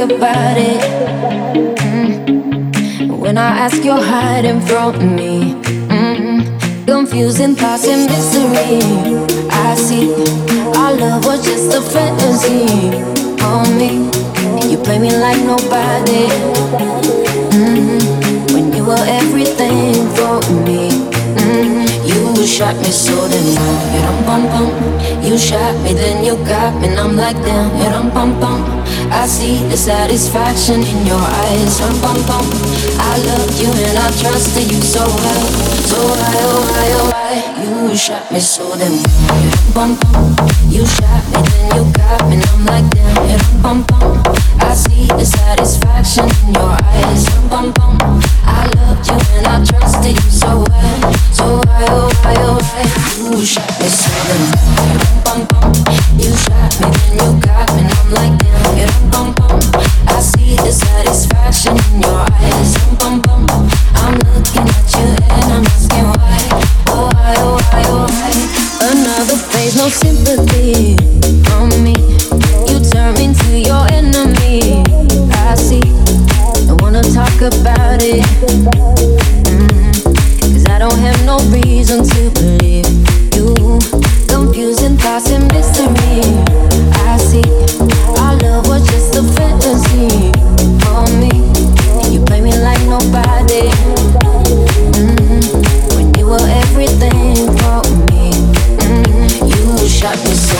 about it, mm, when I ask, you're hiding from me. Mm, confusing thoughts and mystery. I see our love was just a fantasy on me. You play me like nobody. Mm, when you were everything for me. You shot me so then now you dum bum bum. You shot me then you got me and I'm like damn you dum bum bum. I see the satisfaction in your eyes dum bum bum. I loved you and I trusted you so well, so high oh high oh high. You shot me so you bum bum. You shot me then you got me and I'm like damn dum bum bum. I see the satisfaction in your eyes dum bum bum. I loved you and I trusted you so well, so high oh high. Oh you shot me so bum bum. You shot me, then you got me, and I'm like damn, bum bum. I see the satisfaction in your eyes, bum bum. I'm looking at you and I'm asking why, why, why, why. Another phase, no sympathy on me. You turn me to your enemy. I see. I wanna talk about it. Mm-hmm. Cause I don't have no reason to believe You confusing thoughts and mystery.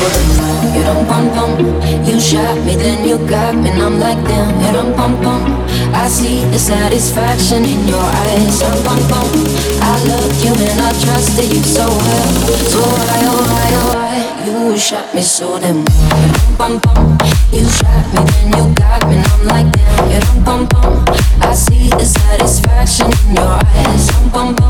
Damn, you don't pum pum. You shot me, then you got me, and I'm like damn, you don't pum pum. I see the satisfaction in your eyes, dum pum pum. I loved you and I trusted you so well, so high, oh high, oh high. You shot me so damn, you pum pum. You shot me, then you got me, and I'm like damn, you don't pum pum. I see the satisfaction in your eyes, dum pum pum.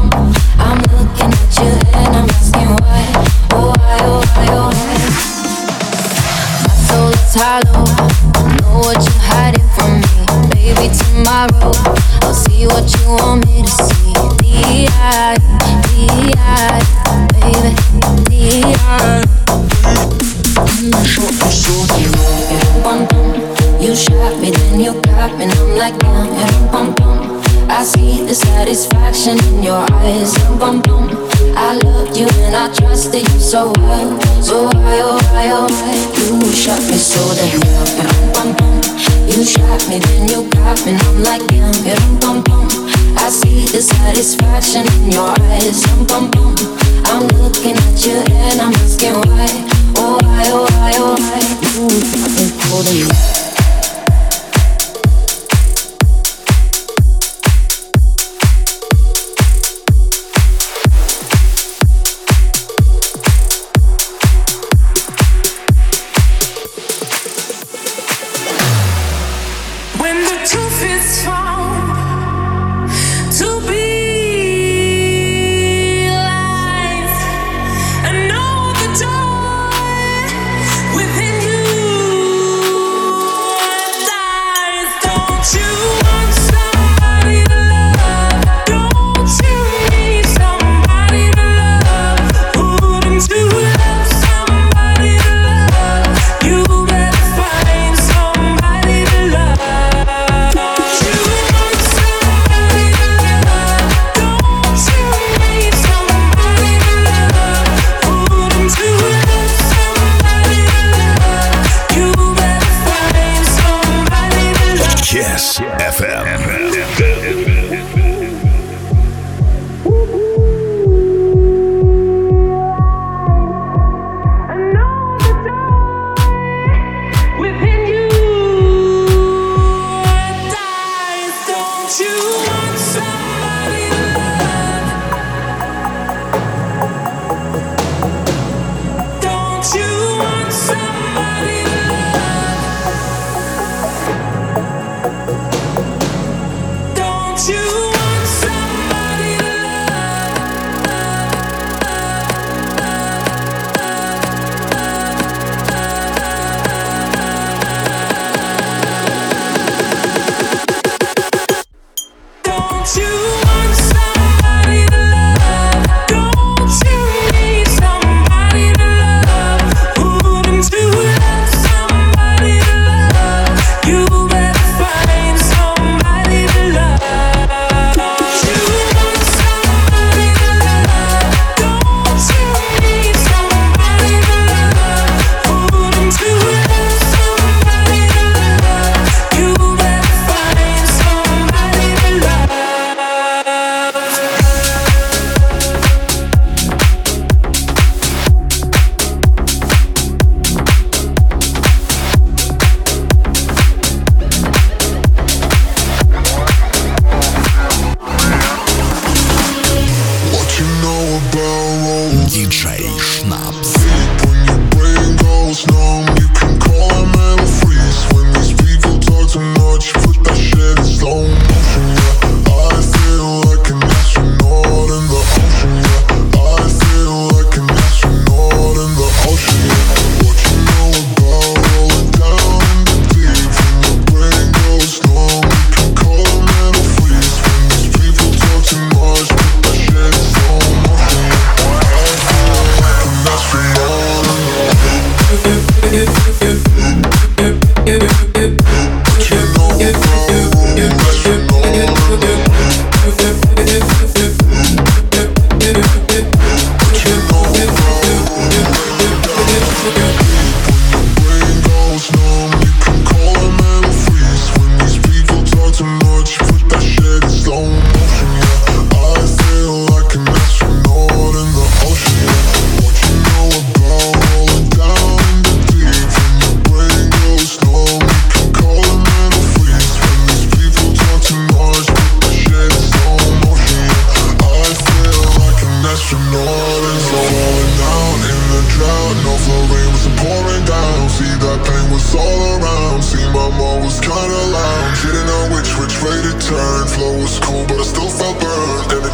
Satisfaction in your eyes, bum bum. I loved you and I trusted you so well, so high, oh high, oh high. You shot me so damn, bum bum. You shot me, then you got me, and I'm like, damn, bum bum. I see the satisfaction in your eyes, bum bum. I'm looking at you and I'm asking why, oh why, oh why, oh why. You shot me so damn. turn.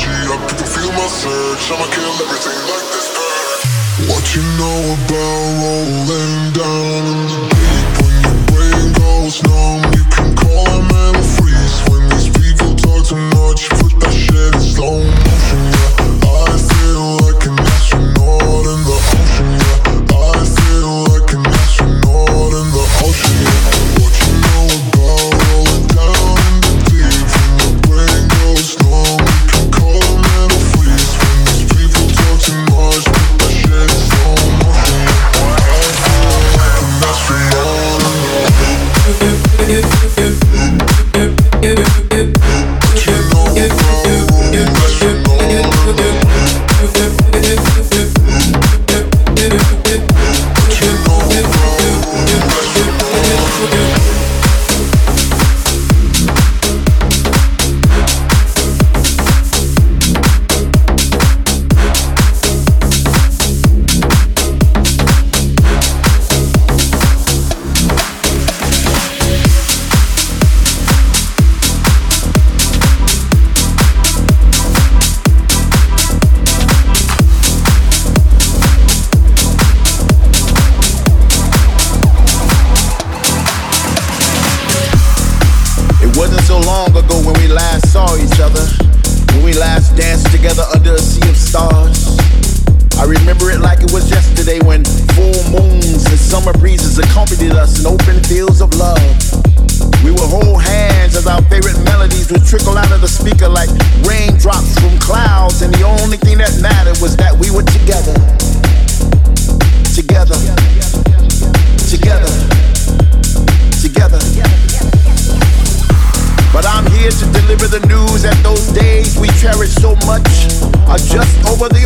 Can feel my. I'ma kill everything like this burn. What you know about rolling down in the deep? When your brain goes numb, cherish so much. Are just over the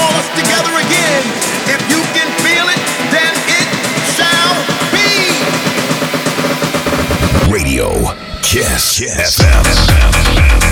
together again. If you can feel it, then it shall be. Radio FM.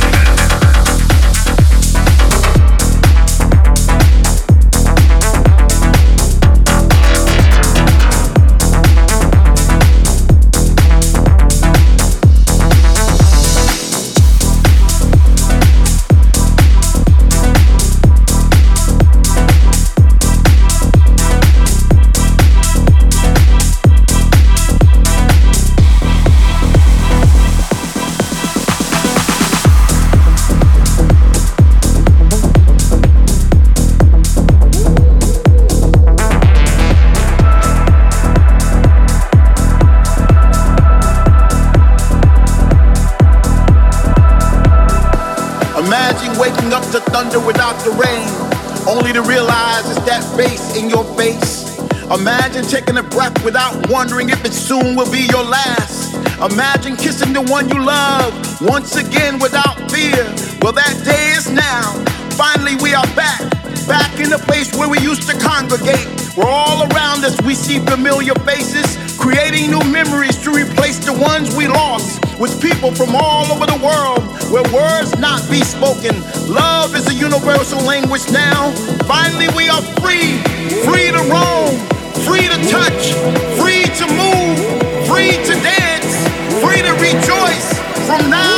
That bass in your face. Imagine taking a breath without wondering if it soon will be your last. Imagine kissing the one you love once again without fear. Well, that day is now. Finally, we are back, back in the place where we used to congregate. Where all around us we see familiar faces, creating new memories to replace the ones we lost with people from all over the world where words not be spoken. Love is a universal language now. Finally, we are free, free to roam, free to touch, free to move, free to dance, free to rejoice from now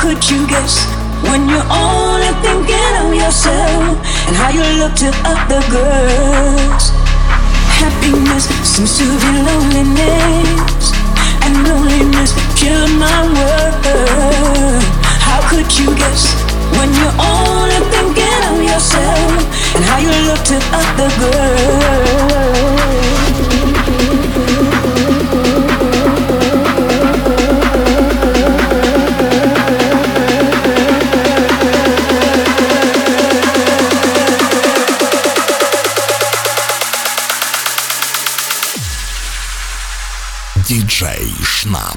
could you guess when you're only thinking of yourself and how you look to other girls? Happiness seems to be loneliness, and loneliness killed my world. How could you guess when you're only thinking of yourself and how you look to other girls? страшна.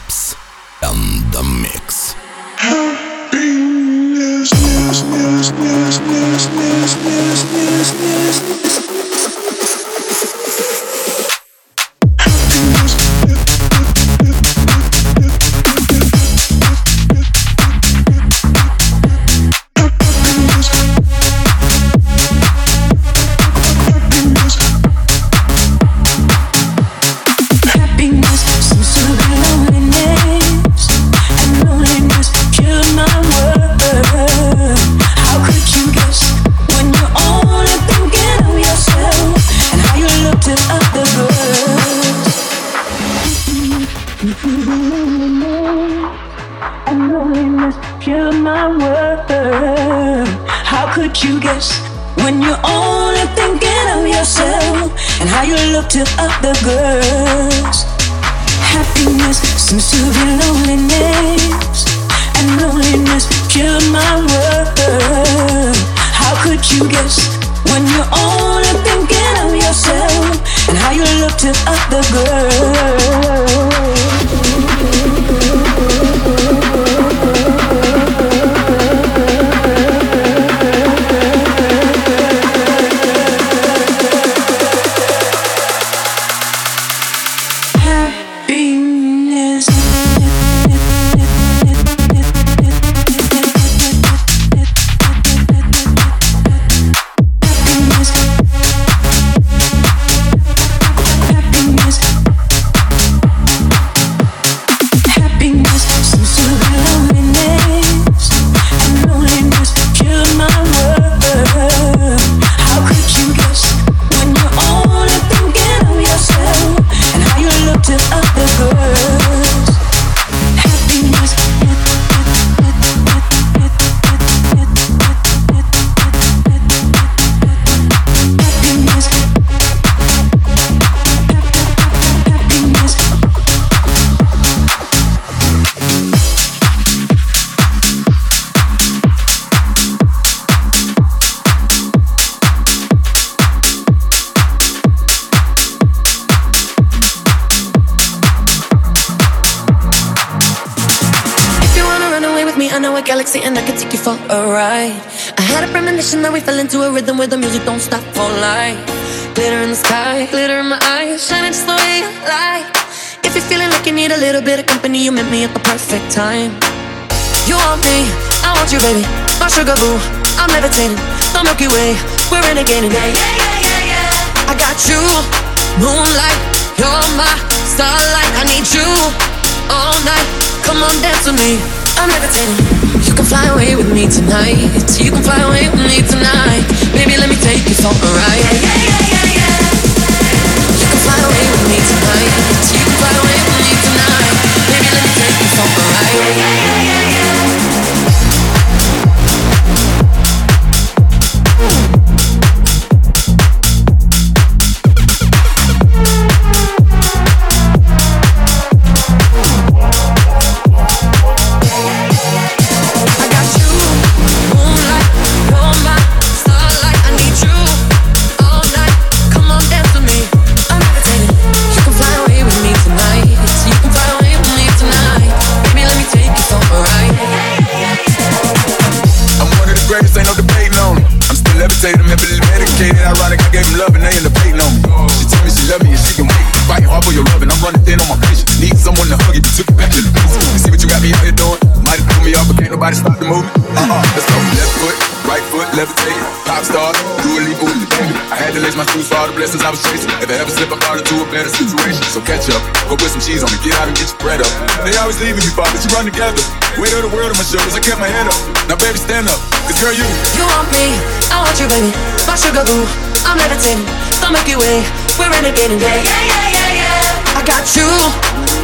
Leaving me, Bob, but you run together. Weight of the world on my shoulders, I kept my head up. Now, baby, stand up, cause girl, you. You want me, I want you, baby. My sugar boo, I'm levitating. Make you wait, we're renegading, yeah, yeah, yeah, yeah, yeah. I got you,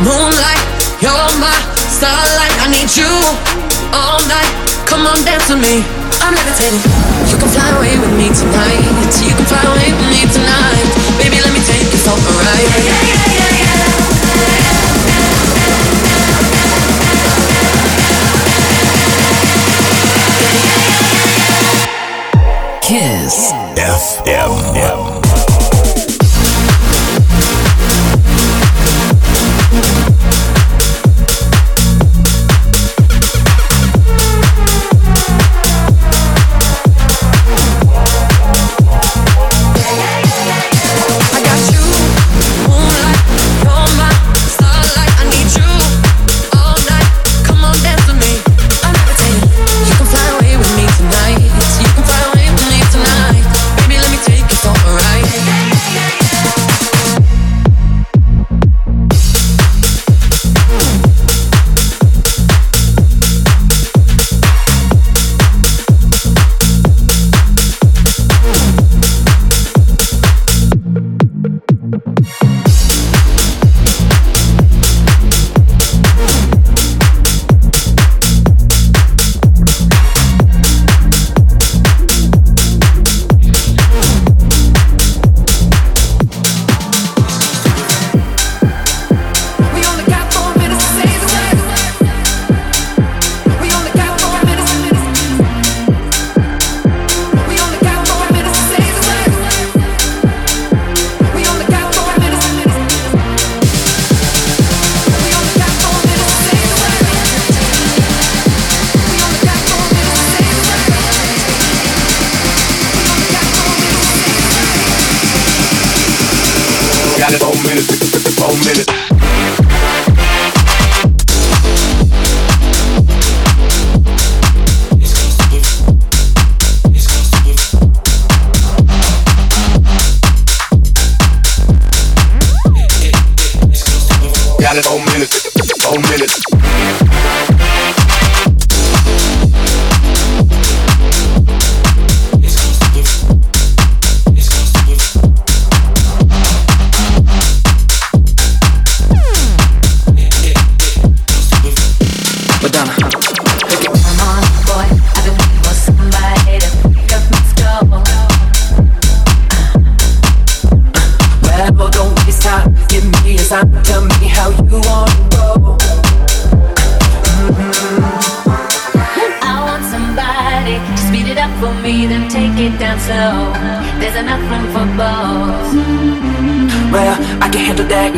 moonlight, you're my starlight. I need you all night. Come on, dance with me. I'm levitating. You can fly away with me tonight. You can fly away with me tonight. Baby, let me take you for a ride. Yeah, yeah, yeah, Kiss FM.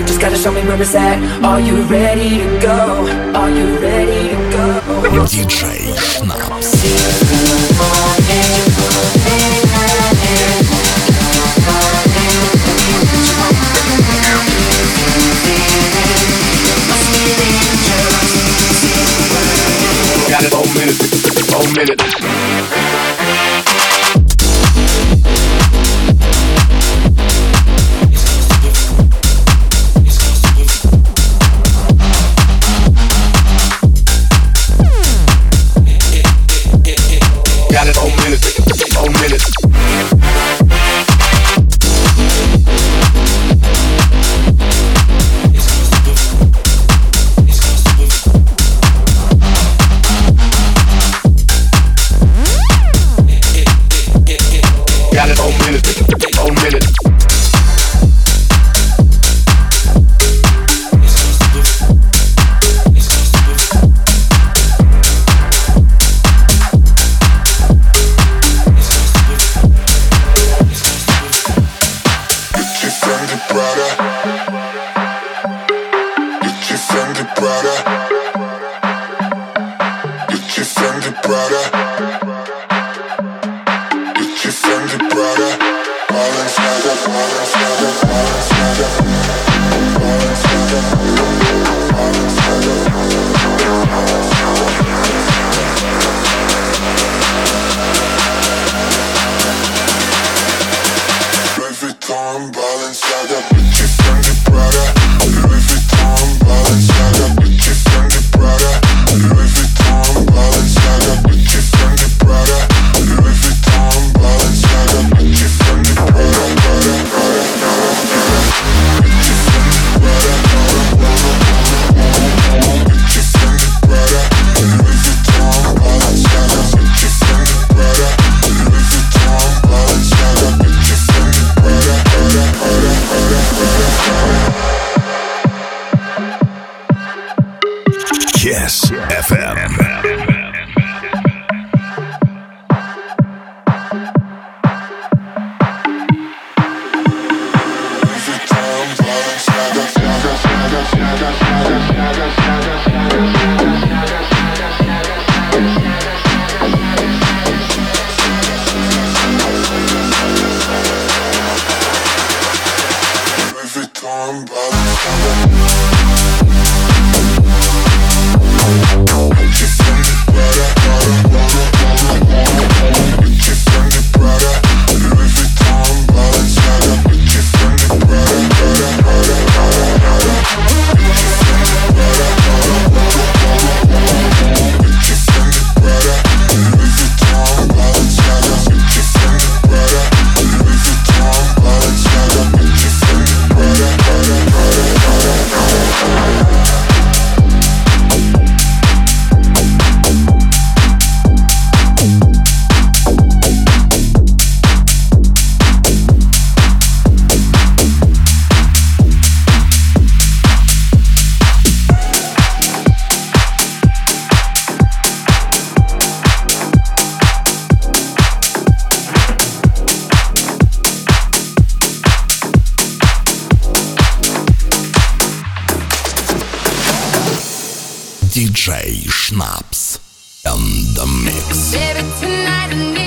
You just gotta show me where it's at. Are you ready to go? Are you ready to go? DJ Schnaps. Got it. DJ Schnaps in the mix. Baby,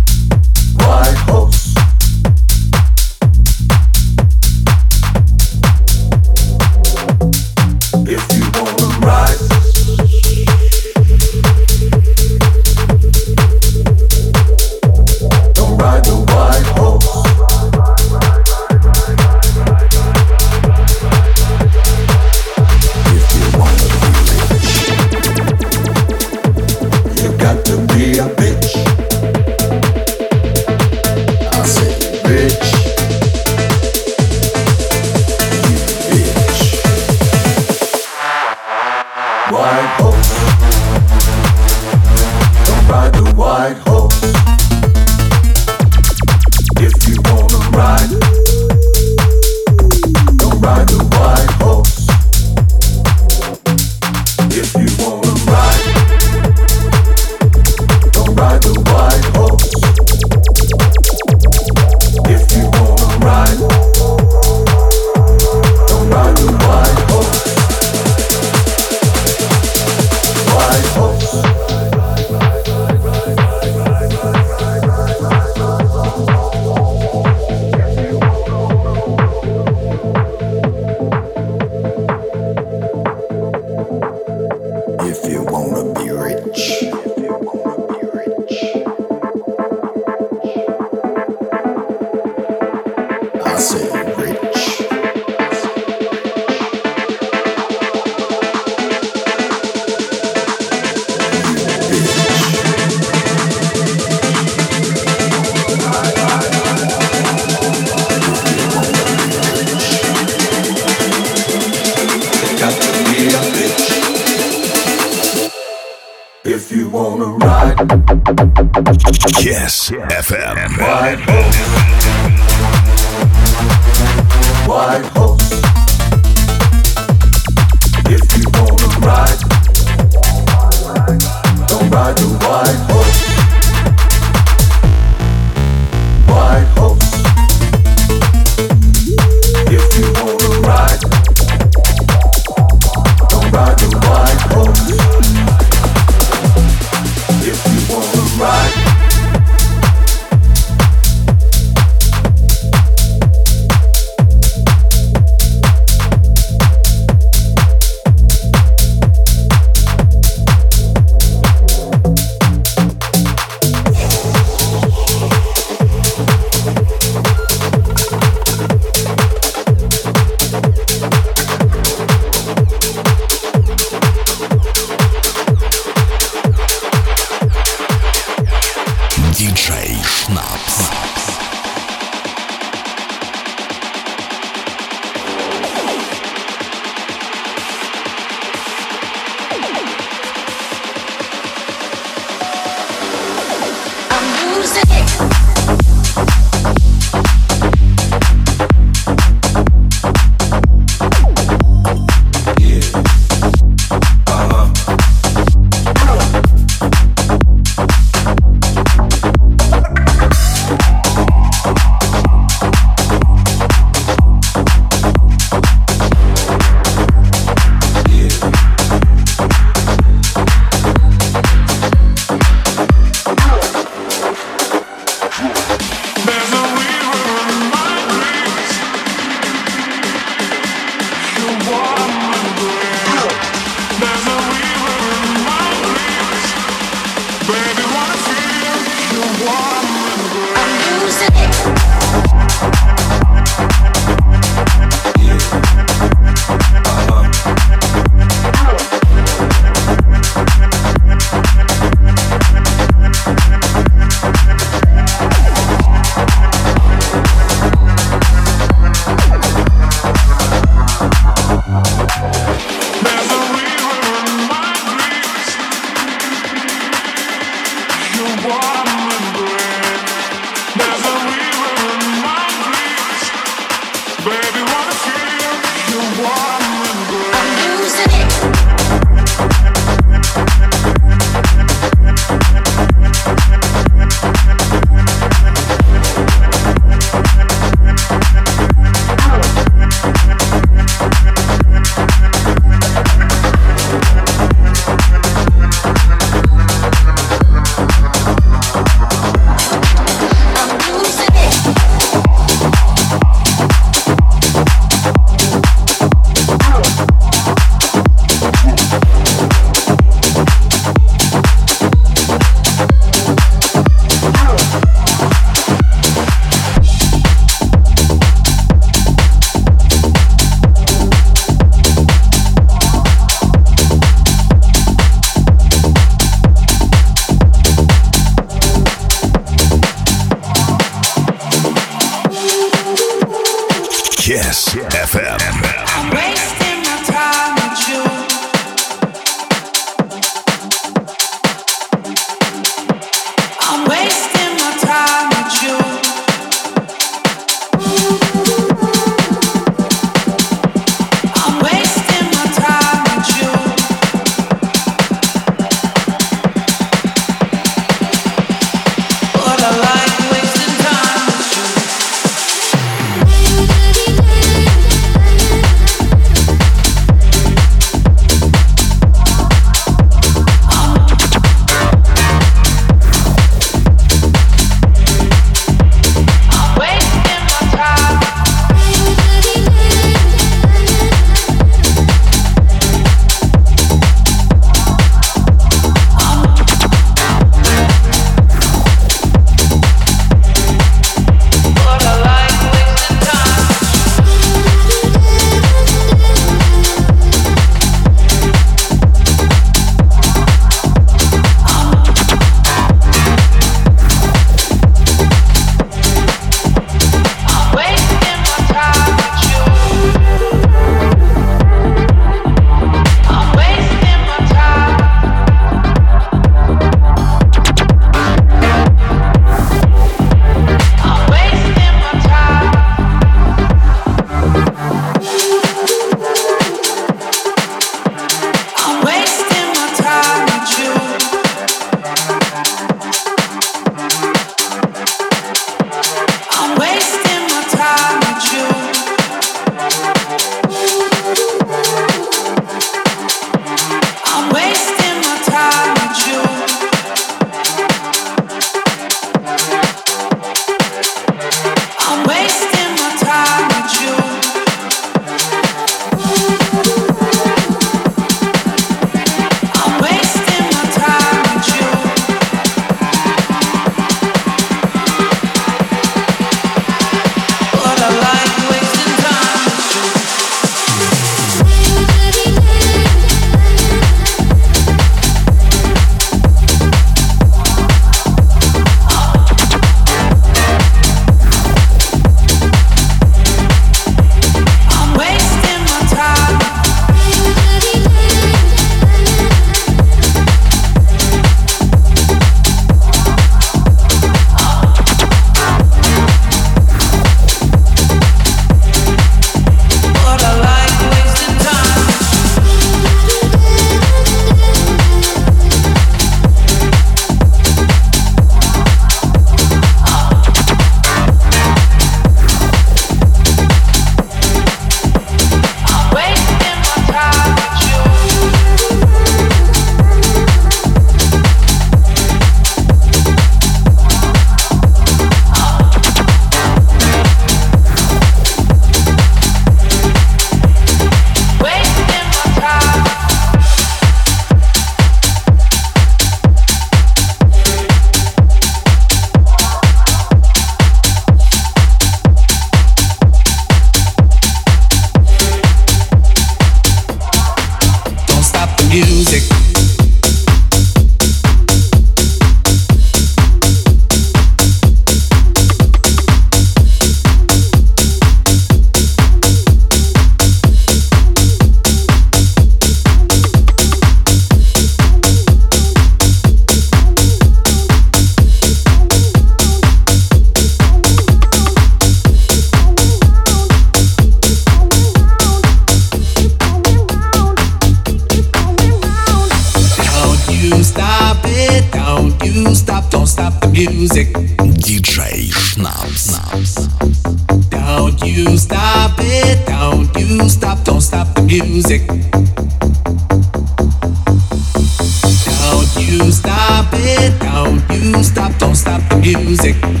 it, don't you stop, don't stop the music.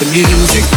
the music.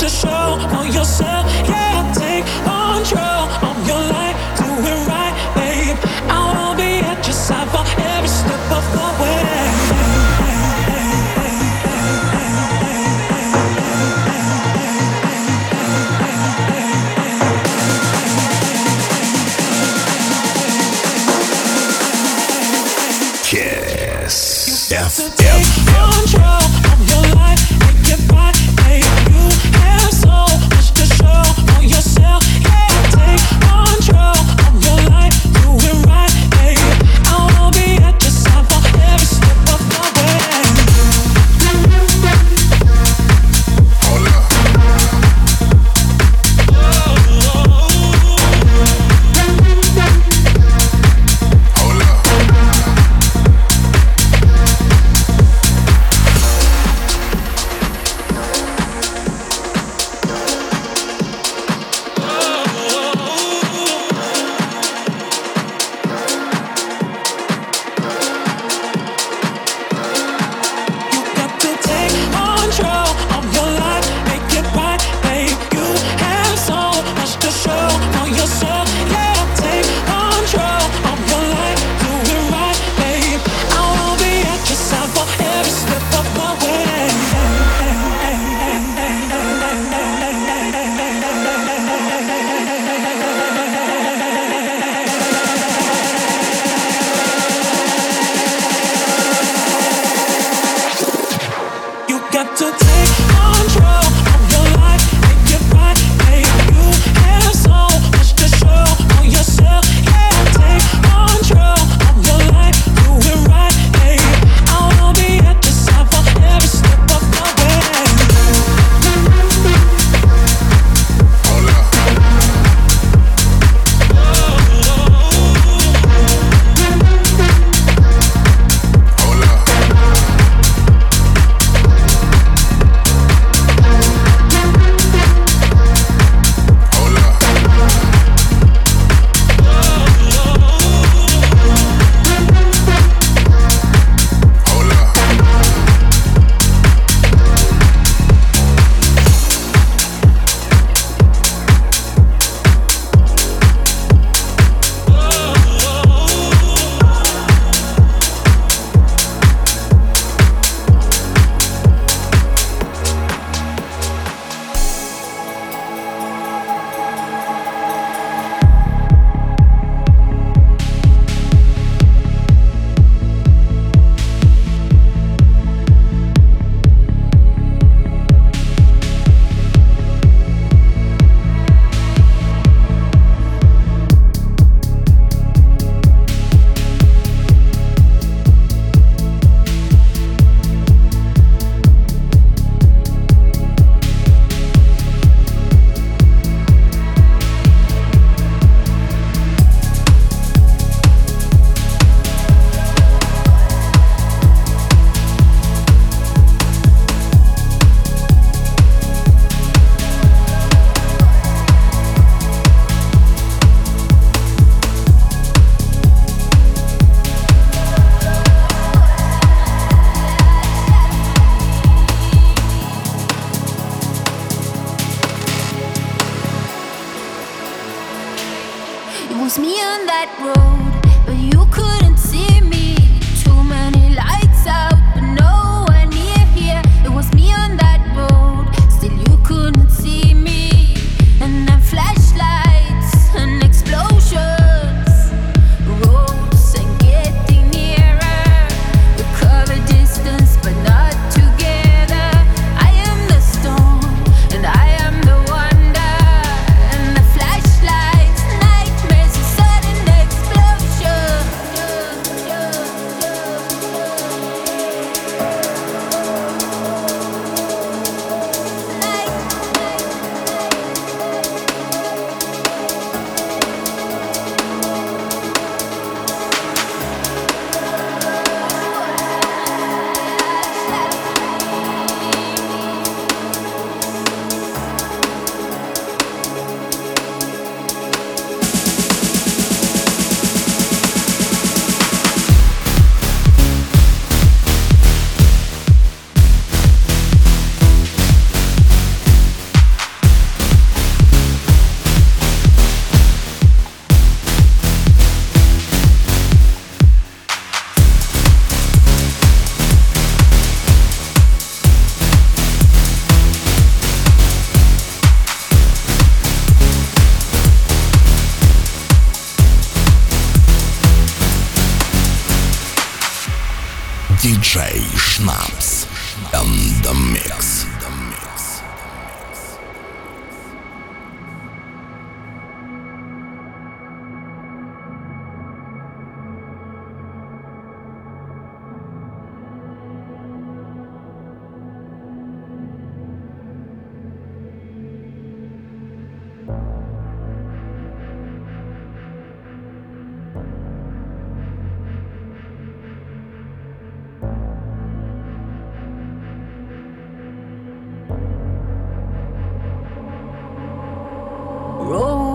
to show all yourself.